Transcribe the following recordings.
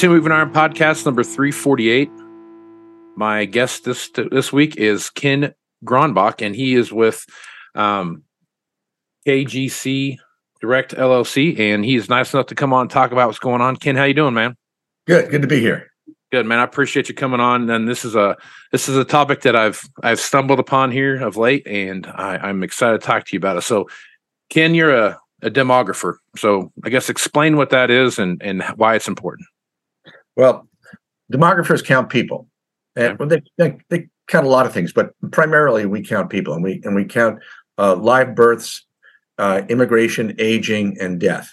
To Moving Iron Podcast number 348. My guest this this week is Ken Gronbach, and he is with um, KGC Direct LLC, and he's nice enough to come on and talk about what's going on. Ken, how you doing, man? Good, good to be here. Good, man. I appreciate you coming on. And this is a this is a topic that I've I've stumbled upon here of late, and I, I'm excited to talk to you about it. So, Ken, you're a, a demographer. So, I guess explain what that is and and why it's important. Well, demographers count people, and well, they, they they count a lot of things, but primarily we count people, and we and we count uh, live births, uh, immigration, aging, and death.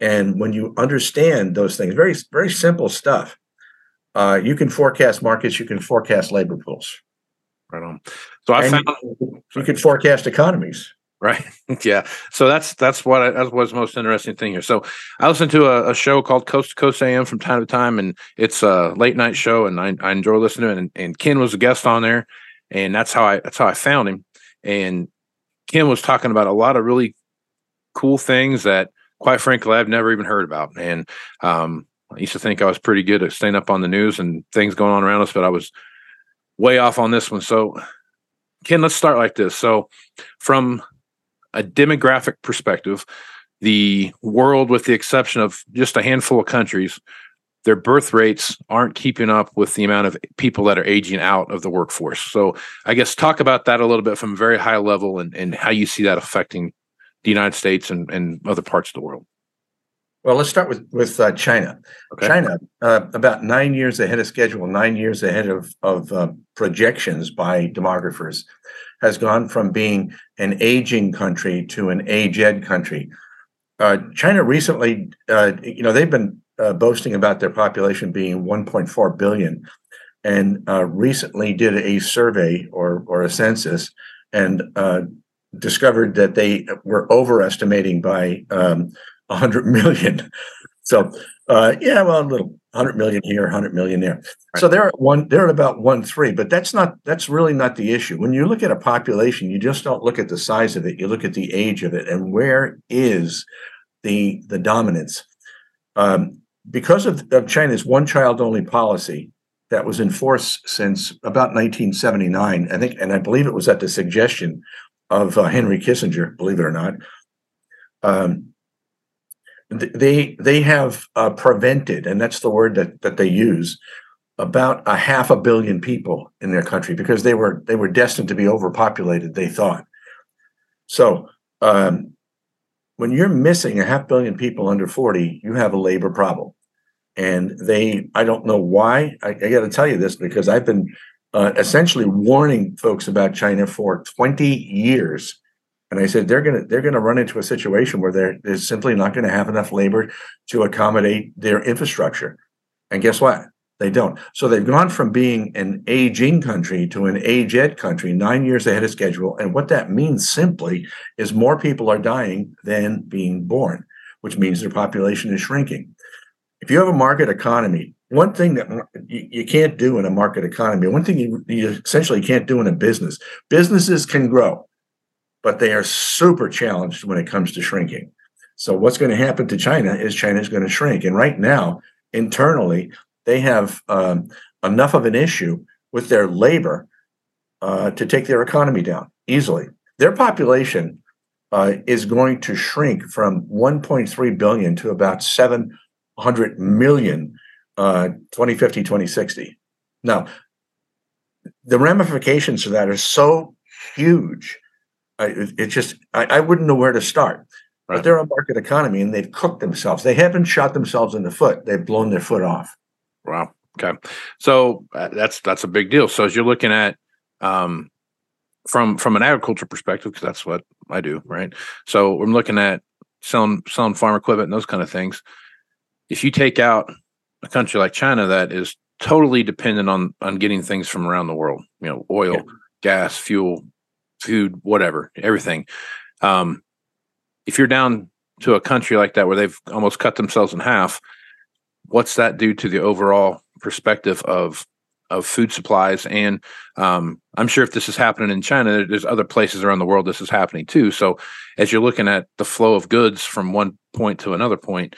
And when you understand those things, very very simple stuff, uh, you can forecast markets, you can forecast labor pools, Right on. So I and found you, you can forecast economies. Right. yeah. So that's that's what I, that was the most interesting thing here. So I listen to a, a, show called Coast to Coast AM from time to time, and it's a late night show, and I, I enjoy listening to it. And, and Ken was a guest on there, and that's how I that's how I found him. And Ken was talking about a lot of really cool things that, quite frankly, I've never even heard about. And um, I used to think I was pretty good at staying up on the news and things going on around us, but I was way off on this one. So, Ken, let's start like this. So, from a demographic perspective, the world, with the exception of just a handful of countries, their birth rates aren't keeping up with the amount of people that are aging out of the workforce. So, I guess talk about that a little bit from a very high level and, and how you see that affecting the United States and, and other parts of the world. Well, let's start with with uh, China. Okay. China, uh, about nine years ahead of schedule, nine years ahead of of uh, projections by demographers, has gone from being an aging country to an age-ed country. Uh, China recently, uh, you know, they've been uh, boasting about their population being 1.4 billion, and uh, recently did a survey or or a census and uh, discovered that they were overestimating by um, 100 million. So, uh, yeah, well, a little 100 million here, 100 million there. Right. So they're at one, they're at about one three, but that's not that's really not the issue. When you look at a population, you just don't look at the size of it. You look at the age of it, and where is the the dominance? Um, because of, of China's one child only policy that was in force since about 1979, I think, and I believe it was at the suggestion of uh, Henry Kissinger, believe it or not. Um, they they have uh, prevented, and that's the word that that they use, about a half a billion people in their country because they were they were destined to be overpopulated. They thought so. Um, when you're missing a half billion people under 40, you have a labor problem. And they, I don't know why. I, I got to tell you this because I've been uh, essentially warning folks about China for 20 years and I said they're gonna they're gonna run into a situation where they're they're simply not going to have enough labor to accommodate their infrastructure. And guess what? They don't. So they've gone from being an aging country to an age-ed country, nine years ahead of schedule. And what that means simply is more people are dying than being born, which means their population is shrinking. If you have a market economy, one thing that you, you can't do in a market economy, one thing you, you essentially can't do in a business, businesses can grow but they are super challenged when it comes to shrinking. So what's going to happen to China is China is going to shrink, and right now internally they have um, enough of an issue with their labor uh, to take their economy down easily. Their population uh, is going to shrink from 1.3 billion to about 700 million uh, 2050 2060 now the ramifications of that are so huge I, it just I, I, wouldn't know where to start. Right. But they're a market economy and they've cooked themselves. They haven't shot themselves in the foot. They've blown their foot off. Wow. Okay. So uh, that's that's a big deal. So as you're looking at um, from from an agriculture perspective, because that's what I do, right? So I'm looking at selling selling farm equipment and those kind of things. If you take out a country like China that is totally dependent on on getting things from around the world, you know, oil, yeah. gas, fuel, food, whatever, everything. Um, if you're down to a country like that where they've almost cut themselves in half, what's that do to the overall perspective of of food supplies? And um, I'm sure if this is happening in China, there's other places around the world this is happening too. So as you're looking at the flow of goods from one point to another point,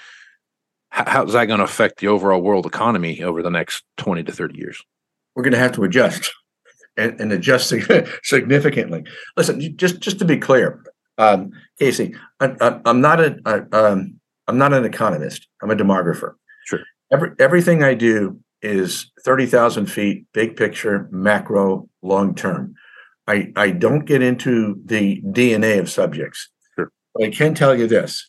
how, how's that going to affect the overall world economy over the next 20 to 30 years? We're going to have to adjust and, and adjust significantly. Listen, just just to be clear, um, Casey, I, am not a I, um, I'm not an economist. I'm a demographer. Sure. Every everything I do is thirty thousand feet, big picture, macro, long term. I I don't get into the DNA of subjects. Sure. But I can tell you this: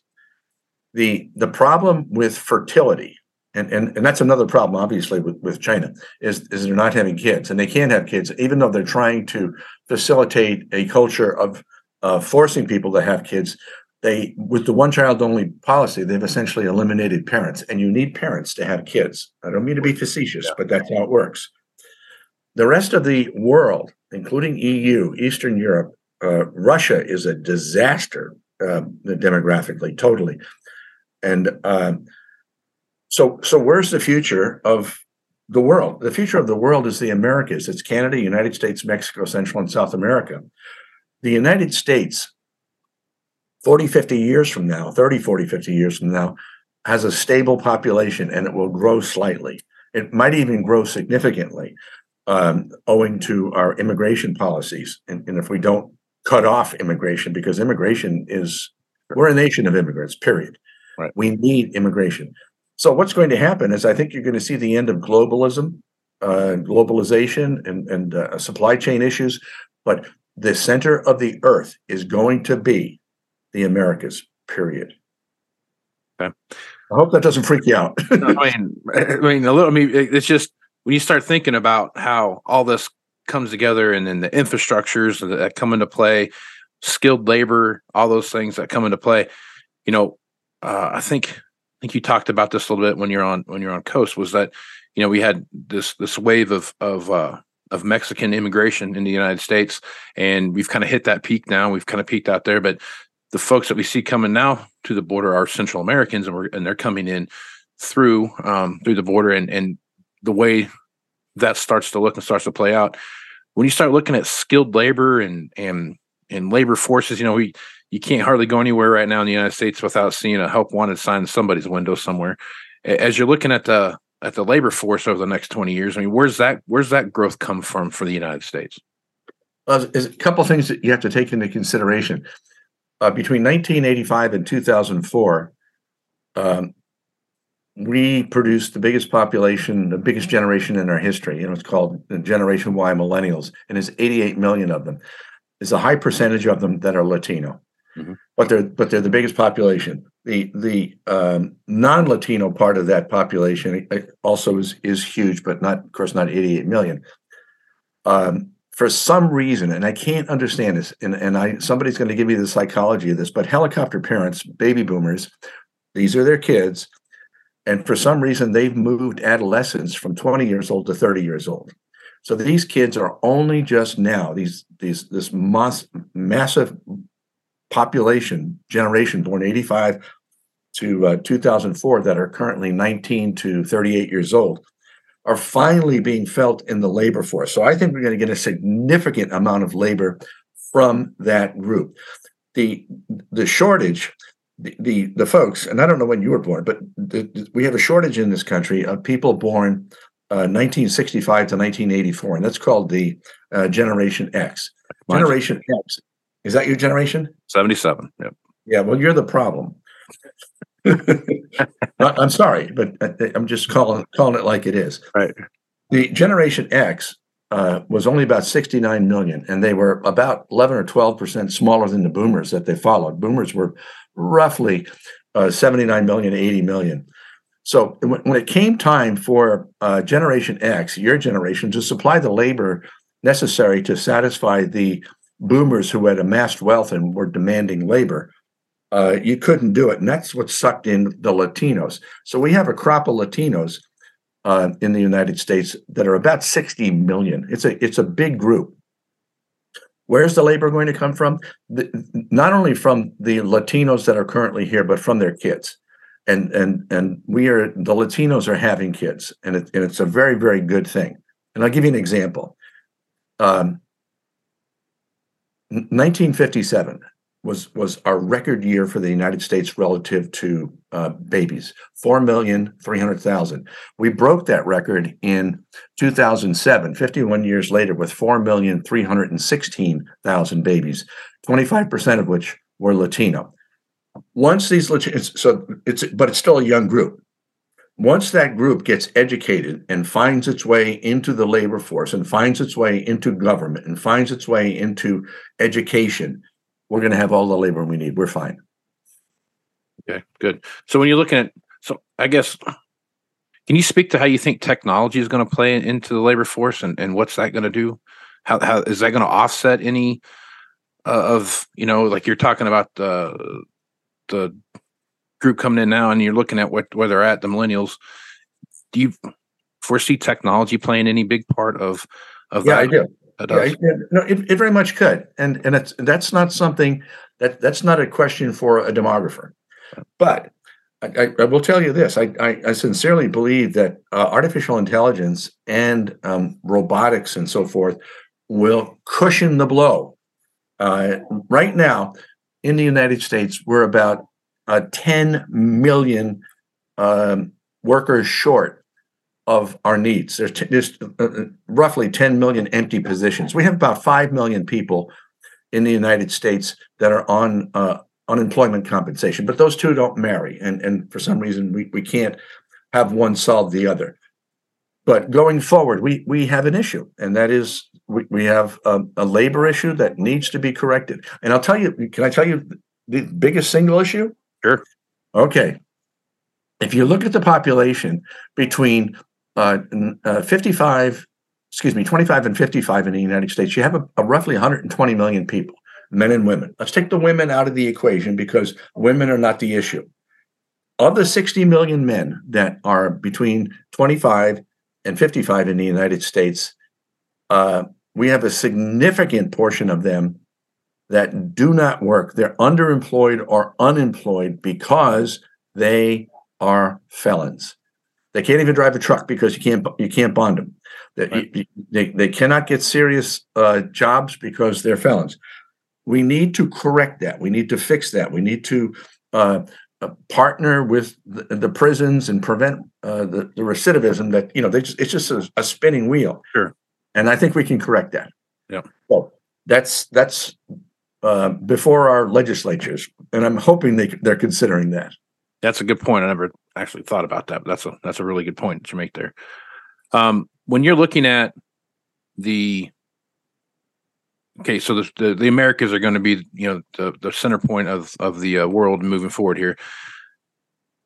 the the problem with fertility and and, and that's another problem obviously with, with china is is they're not having kids and they can't have kids even though they're trying to facilitate a culture of uh, forcing people to have kids. They with the one child only policy they've essentially eliminated parents and you need parents to have kids. I don't mean to be facetious but that's how it works. The rest of the world including eu eastern europe uh, russia is a disaster uh, demographically totally. And um, so, so where's the future of the world? The future of the world is the Americas. It's Canada, United States, Mexico, Central and South America. The United States, 40, 50 years from now, 30, 40, 50 years from now, has a stable population and it will grow slightly. It might even grow significantly, um, owing to our immigration policies. And, and if we don't cut off immigration, because immigration is, we're a nation of immigrants, period. Right. We need immigration. So what's going to happen is I think you're going to see the end of globalism, uh, globalization, and, and uh, supply chain issues. But the center of the earth is going to be the Americas. Period. Okay. I hope that doesn't freak you out. I mean, I mean, a little. I mean, it's just when you start thinking about how all this comes together, and then the infrastructures that come into play, skilled labor, all those things that come into play. You know, uh, I think think you talked about this a little bit when you're on when you're on coast was that you know we had this this wave of of uh, of Mexican immigration in the United States, and we've kind of hit that peak now. We've kind of peaked out there, but the folks that we see coming now to the border are Central Americans, and we're and they're coming in through um, through the border and and the way that starts to look and starts to play out. When you start looking at skilled labor and and and labor forces, you know, we you can't hardly go anywhere right now in the United States without seeing a help wanted sign in somebody's window somewhere. As you're looking at the at the labor force over the next 20 years, I mean, where's that where's that growth come from for the United States? Well, there's a couple things that you have to take into consideration. Uh, between 1985 and 2004, um, we produced the biggest population, the biggest generation in our history. You know, it's called the Generation Y Millennials, and there's 88 million of them. There's a high percentage of them that are Latino, mm-hmm. but they're but they're the biggest population. The the um, non-Latino part of that population also is is huge, but not, of course, not 88 million. Um, for some reason, and I can't understand this, and, and I somebody's going to give me the psychology of this, but helicopter parents, baby boomers, these are their kids and for some reason, they've moved adolescents from 20 years old to 30 years old. So these kids are only just now, these, these this mass, massive population generation born 85 to uh, 2004 that are currently 19 to 38 years old are finally being felt in the labor force. So I think we're going to get a significant amount of labor from that group. The the shortage the, the, the folks, and I don't know when you were born, but the, the, we have a shortage in this country of people born uh, 1965 to 1984, and that's called the uh, Generation X. Generation X is that your generation? 77. Yep. Yeah. Well, you're the problem. I'm sorry, but I'm just calling calling it like it is. Right. The Generation X uh, was only about 69 million, and they were about 11 or 12 percent smaller than the Boomers that they followed. Boomers were roughly uh, 79 million, 80 million. So when, when it came time for uh, Generation X, your generation, to supply the labor necessary to satisfy the boomers who had amassed wealth and were demanding labor, uh, you couldn't do it. And that's what sucked in the Latinos. So we have a crop of Latinos uh, in the United States that are about 60 million. It's a it's a big group. Where's the labor going to come from? The, not only from the Latinos that are currently here, but from their kids. And and and we are the Latinos are having kids, and, it, and it's a very very good thing. And I'll give you an example. Um, 1957 was was our record year for the United States relative to uh, babies, four million three hundred thousand. We broke that record in 2007, 51 years later, with four million three hundred and sixteen thousand babies, 25 percent of which were Latino. Once these so it's but it's still a young group. Once that group gets educated and finds its way into the labor force and finds its way into government and finds its way into education we're going to have all the labor we need. We're fine. Okay, good. So when you're looking at, so I guess, can you speak to how you think technology is going to play into the labor force and, and what's that going to do? How, how is that going to offset any uh, of, you know, like you're talking about the, the group coming in now and you're looking at what, where they're at, the millennials, do you foresee technology playing any big part of, of yeah, that? I do. Yeah, no, it, it very much could, and and it's that's not something that that's not a question for a demographer, but I, I, will tell you this: I, I, I sincerely believe that uh, artificial intelligence and um, robotics and so forth will cushion the blow. Uh, right now, in the United States, we're about uh, 10 million um, workers short of our needs. There's, t- there's uh, uh, roughly 10 million empty positions. We have about 5 million people in the United States that are on uh, unemployment compensation, but those two don't marry. And, and for some reason, we, we can't have one solve the other. But going forward, we, we have an issue, and that is we, we have a, a labor issue that needs to be corrected. And I'll tell you, can I tell you the biggest single issue? Sure. Okay. If you look at the population between uh, uh, 55, excuse me, 25 and 55 in the United States, you have a, a roughly 120 million people, men and women. Let's take the women out of the equation because women are not the issue. Of the 60 million men that are between 25 and 55 in the United States, uh, we have a significant portion of them that do not work. They're underemployed or unemployed because they are felons. They can't even drive a truck because you can't you can't bond them. They, Right. they, they cannot get serious uh, jobs because they're felons. We need to correct that. We need to fix that. We need to uh, uh, partner with the, the prisons and prevent uh, the, the recidivism that you know they just, it's just a, a spinning wheel. Sure. And I think we can correct that. Yeah. Well, that's that's uh, before our legislatures, and I'm hoping they they're considering that. That's a good point. I never actually thought about that, but that's a that's a really good point that you make there. Um, when you're looking at the okay, so the the, the Americas are going to be you know the the center point of of the uh, world moving forward here.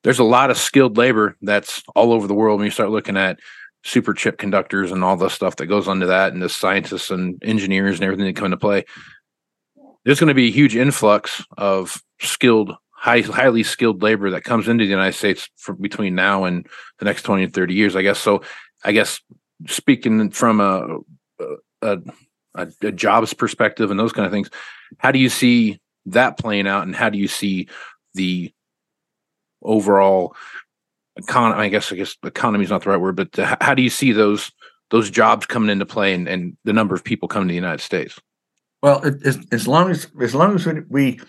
There's a lot of skilled labor that's all over the world when you start looking at super chip conductors and all the stuff that goes onto that, and the scientists and engineers and everything that come into play. There's going to be a huge influx of skilled high, highly skilled labor that comes into the United States for between now and the next 20 and 30 years, I guess. So I guess speaking from a, a, a, a jobs perspective and those kind of things, how do you see that playing out and how do you see the overall economy, I guess, I guess economy is not the right word, but how do you see those, those jobs coming into play and, and the number of people coming to the United States? Well, it, as, as long as as long as we, we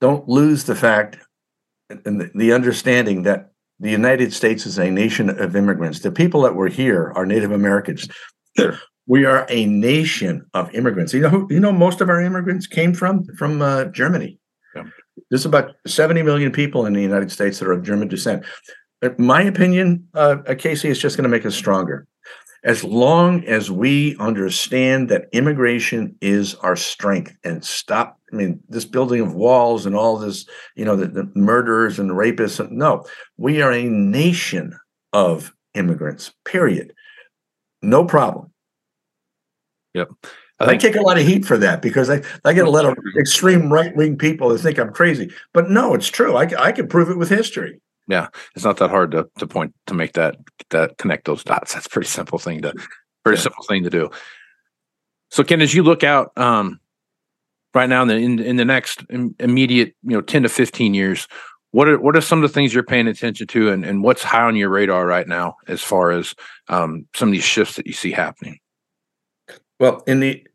don't lose the fact and the, the understanding that the United States is a nation of immigrants. The people that were here are Native Americans. We are a nation of immigrants. You know, who, you know, most of our immigrants came from from uh, Germany. Yeah. There's about 70 million people in the United States that are of German descent. In my opinion, uh, Casey is just going to make us stronger. As long as we understand that immigration is our strength and stop, I mean, this building of walls and all this, you know, the, the murderers and rapists. No, we are a nation of immigrants, period. No problem. Yep. I, take a lot of heat for that because I, I get a lot of extreme right wing people that think I'm crazy. But no, it's true. I, I can prove it with history. It's not that hard to to point to make that that connect those dots. That's a pretty simple thing to pretty Yeah. simple thing to do. So Ken, as you look out um, right now in the in, in the next immediate you know ten to fifteen years, what are what are some of the things you're paying attention to, and and what's high on your radar right now as far as um, some of these shifts that you see happening? Well, in the,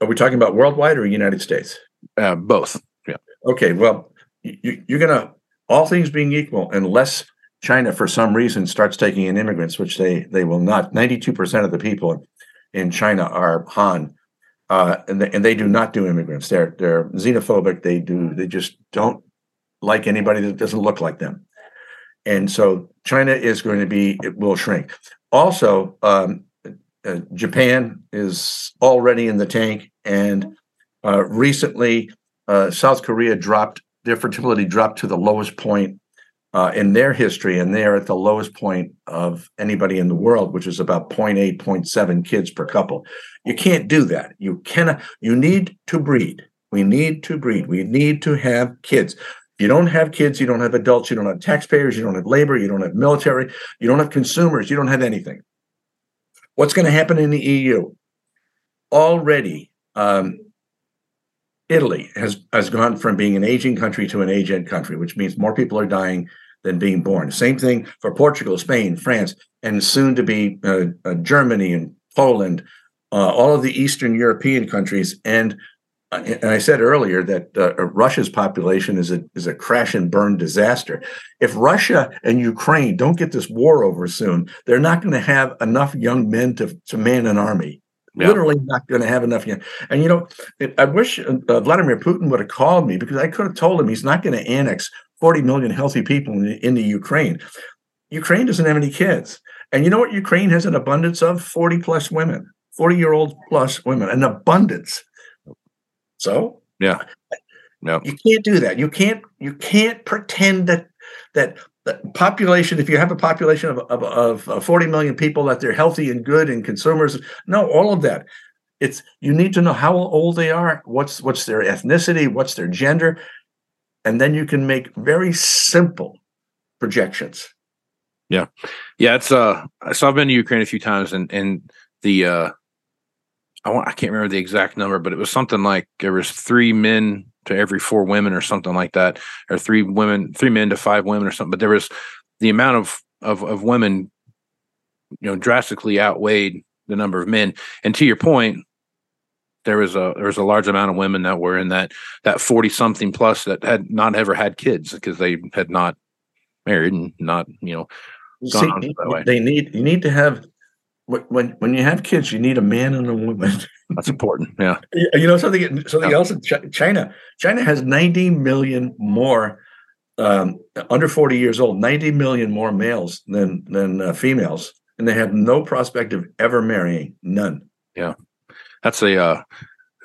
are we talking about worldwide or United States? Uh, both. Yeah. Okay, well, you, you're gonna, all things being equal, unless China for some reason starts taking in immigrants, which they they will not. Ninety-two percent of the people in China are Han, uh, and they, and they do not do immigrants. They're they're xenophobic. They do they just don't like anybody that doesn't look like them, and so China is going to be it will shrink. Also, um, uh, Japan is already in the tank, and uh, recently uh, South Korea dropped their fertility dropped to the lowest point uh, in their history, and they're at the lowest point of anybody in the world, which is about 0.8, 0.7 kids per couple. You can't do that. You cannot. You need to breed. We need to breed. We need to have kids. You don't have kids, you don't have adults. You don't have taxpayers. You don't have labor. You don't have military. You don't have consumers. You don't have anything. What's going to happen in the EU? Already, um, Italy has has gone from being an aging country to an aged country, which means more people are dying than being born. Same thing for Portugal, Spain, France, and soon to be uh, uh, Germany and Poland, uh, all of the Eastern European countries. And uh, and I said earlier that uh, Russia's population is a is a crash and burn disaster. If Russia and Ukraine don't get this war over soon, they're not going to have enough young men to to man an army. Yeah. Literally not going to have enough young. And you know, it- I wish uh, Vladimir Putin would have called me because I could have told him he's not going to annex 40 million healthy people in, the Ukraine. Ukraine doesn't have any kids. And you know what Ukraine has an abundance of? 40 plus women, 40 year old plus women, an abundance. So Yeah. No. You can't do that. You can't you can't pretend that that population, if you have a population of, of, of uh, 40 million people, that they're healthy and good and consumers. No, all of that. It's you need to know how old they are, what's what's their ethnicity, what's their gender, and then you can make very simple projections. Yeah. Yeah, it's uh so I've been to Ukraine a few times and and the uh I want I can't remember the exact number, but it was something like there was three men to every four women or something like that, or three women, three men to five women or something. But there was the amount of, of of women, you know, drastically outweighed the number of men. And to your point, there was a there was a large amount of women that were in that that 40 something plus that had not ever had kids because they had not married and not you know gone See, that way. they need you need to have when when when you have kids, you need a man and a woman. That's important. Yeah. you know something something Yeah. else in Chi- China. China has 90 million more um, under 40 years old, 90 million more males than than uh, females, and they have no prospect of ever marrying. None. Yeah. That's a uh,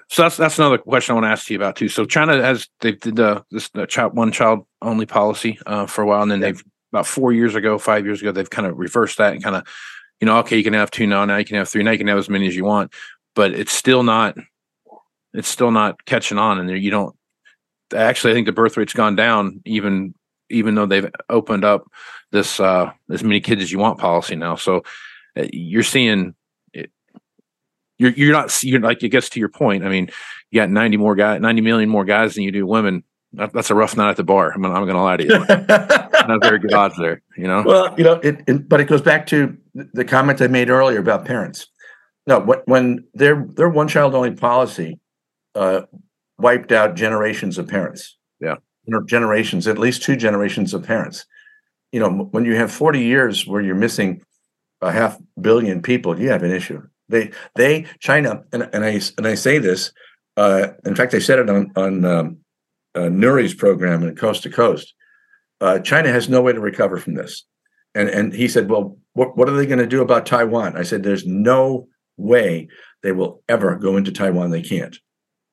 so that's that's another question I want to ask you about too. So China has they did the this the child one child only policy uh, for a while, and then Yeah. they've about four years ago, five years ago, they've kind of reversed that and kind of you know okay, you can have two now, now you can have three, now you can have as many as you want, but it's still not it's still not catching on, and you don't actually I think the birth rate's gone down even even though they've opened up this uh as many kids as you want policy now. So uh, you're seeing it, you're you're not you're like it gets to your point. I mean, you got 90 more guys, 90 million more guys than you do women. That's a rough night at the bar. I'm, I'm going to lie to you. Not very good odds there, you know. Well, you know, it, it, but it goes back to the comment I made earlier about parents. No, when, when their their one child only policy uh, wiped out generations of parents. Yeah. generations, at least two generations of parents. You know, when you have forty years where you're missing a half billion people, you have an issue. They they China and and I and I say this. Uh, in fact, I said it on on um, uh, Noory's program in Coast to Coast uh, China has no way to recover from this. And and he said, well, what, what are they going to do about Taiwan? I said, there's no way they will ever go into Taiwan. They can't.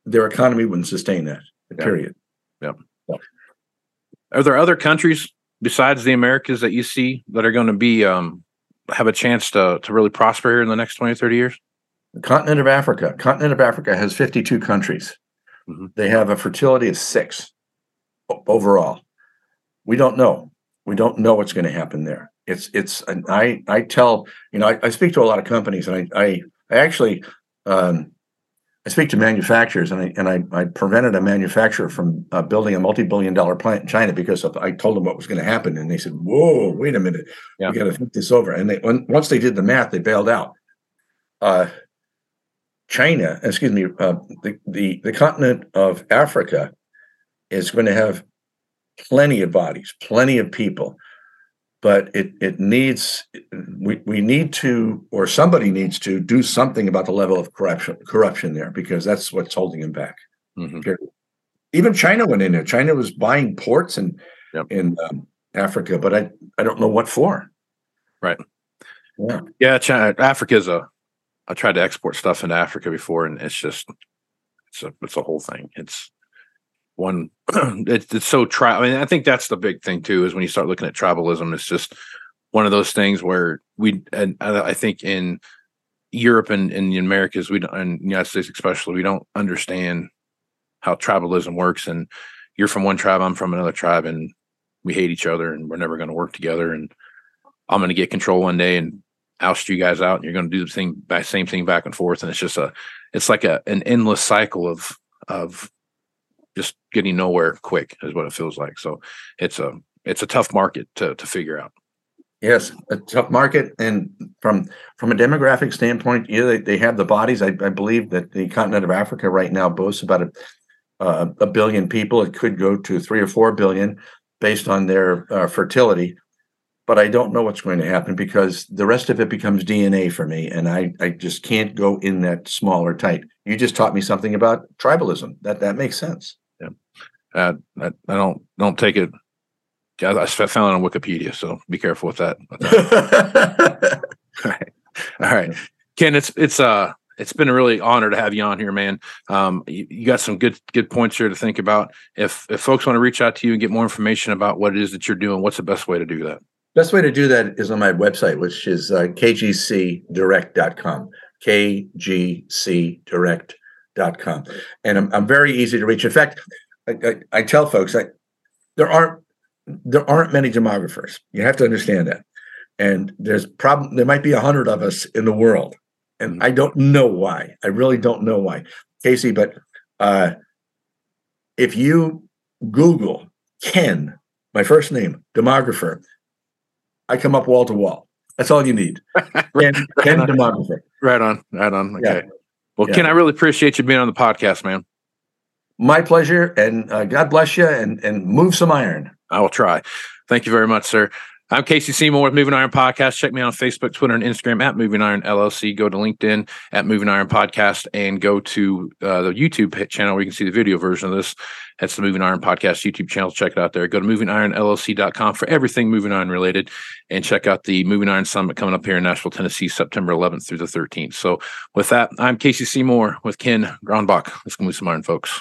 Their economy wouldn't sustain that. period. Yeah. Period. Are there other countries besides the Americas that you see that are going to be um, have a chance to to really prosper here in the next 20 30 years? The continent of Africa. Continent of Africa has 52 countries. Mhm. They have a fertility of six overall. We don't know. We don't know what's going to happen there. It's it's. I I tell you know I, I speak to a lot of companies and I I, I actually um, I speak to manufacturers and I and I, I prevented a manufacturer from uh, building a multi-billion dollar plant in China because of, I told them what was going to happen and they said, "Whoa, wait a minute, Yeah. we got to think this over." And they when, once they did the math, they bailed out. Uh, China, excuse me, uh, the, the the continent of Africa is going to have plenty of bodies, plenty of people, but it it needs we we need to or somebody needs to do something about the level of corruption corruption there because that's what's holding him back. Mhm. Even China went in there. China was buying ports in Yep. in um, Africa, but I I don't know what for. Right. Yeah. Yeah, China, Africa's a. I tried to export stuff into Africa before, and it's just it's a it's a whole thing. It's one. it's it's so tri. I mean, I think that's the big thing too. Is when you start looking at tribalism, it's just one of those things where we and I think in Europe and in the Americas, we don't, and the United States especially, we don't understand how tribalism works. And you're from one tribe, I'm from another tribe, and we hate each other, and we're never going to work together. And I'm going to get control one day and oust you guys out, and you're going to do the back, same thing back and forth. And it's just a, it's like a an endless cycle of of just getting nowhere quick is what it feels like. So it's a it's a tough market to to figure out. Yes, a tough market, and from from a demographic standpoint, yeah, they, they have the bodies. I, I believe that the continent of Africa right now boasts about a uh, a billion people. It could go to three or four billion based on their uh, fertility, but I don't know what's going to happen because the rest of it becomes DNA for me, and I I just can't go in that small or tight. You just taught me something about tribalism. That that makes sense. Uh, I, I don't don't take it. I, I found it on Wikipedia, so be careful with that. All right. All right. Ken, it's it's uh it's been a really honor to have you on here, man. Um, you, you got some good good points here to think about. If if folks want to reach out to you and get more information about what it is that you're doing, what's the best way to do that? Best way to do that is on my website, which is uh, kgcdirect.com. kgcdirect.com. And I'm, I'm very easy to reach. In fact, I, I, I tell folks I, there aren't there aren't many demographers. You have to understand that. And there's problem there might be a hundred of us in the world. And I don't know why. I really don't know why. Casey, but uh, if you Google Ken, my first name, demographer, I come up wall to wall. That's all you need. Ken, Ken demographer. Right on, right on. Yeah. Okay. Well, Yeah. Ken, I really appreciate you being on the podcast, man. My pleasure, and uh, God bless you, and and move some iron. I will try. Thank you very much, sir. I'm Casey Seymour with Moving Iron Podcast. Check me out on Facebook, Twitter, and Instagram at Moving Iron LLC. Go to LinkedIn at Moving Iron Podcast and go to uh, the YouTube channel where you can see the video version of this. That's the Moving Iron Podcast YouTube channel. Check it out there. Go to movingironllc.com for everything Moving Iron related and check out the Moving Iron Summit coming up here in Nashville, Tennessee, September 11th through the 13th. So, with that, I'm Casey Seymour with Ken Gronbach. Let's go move some iron, folks.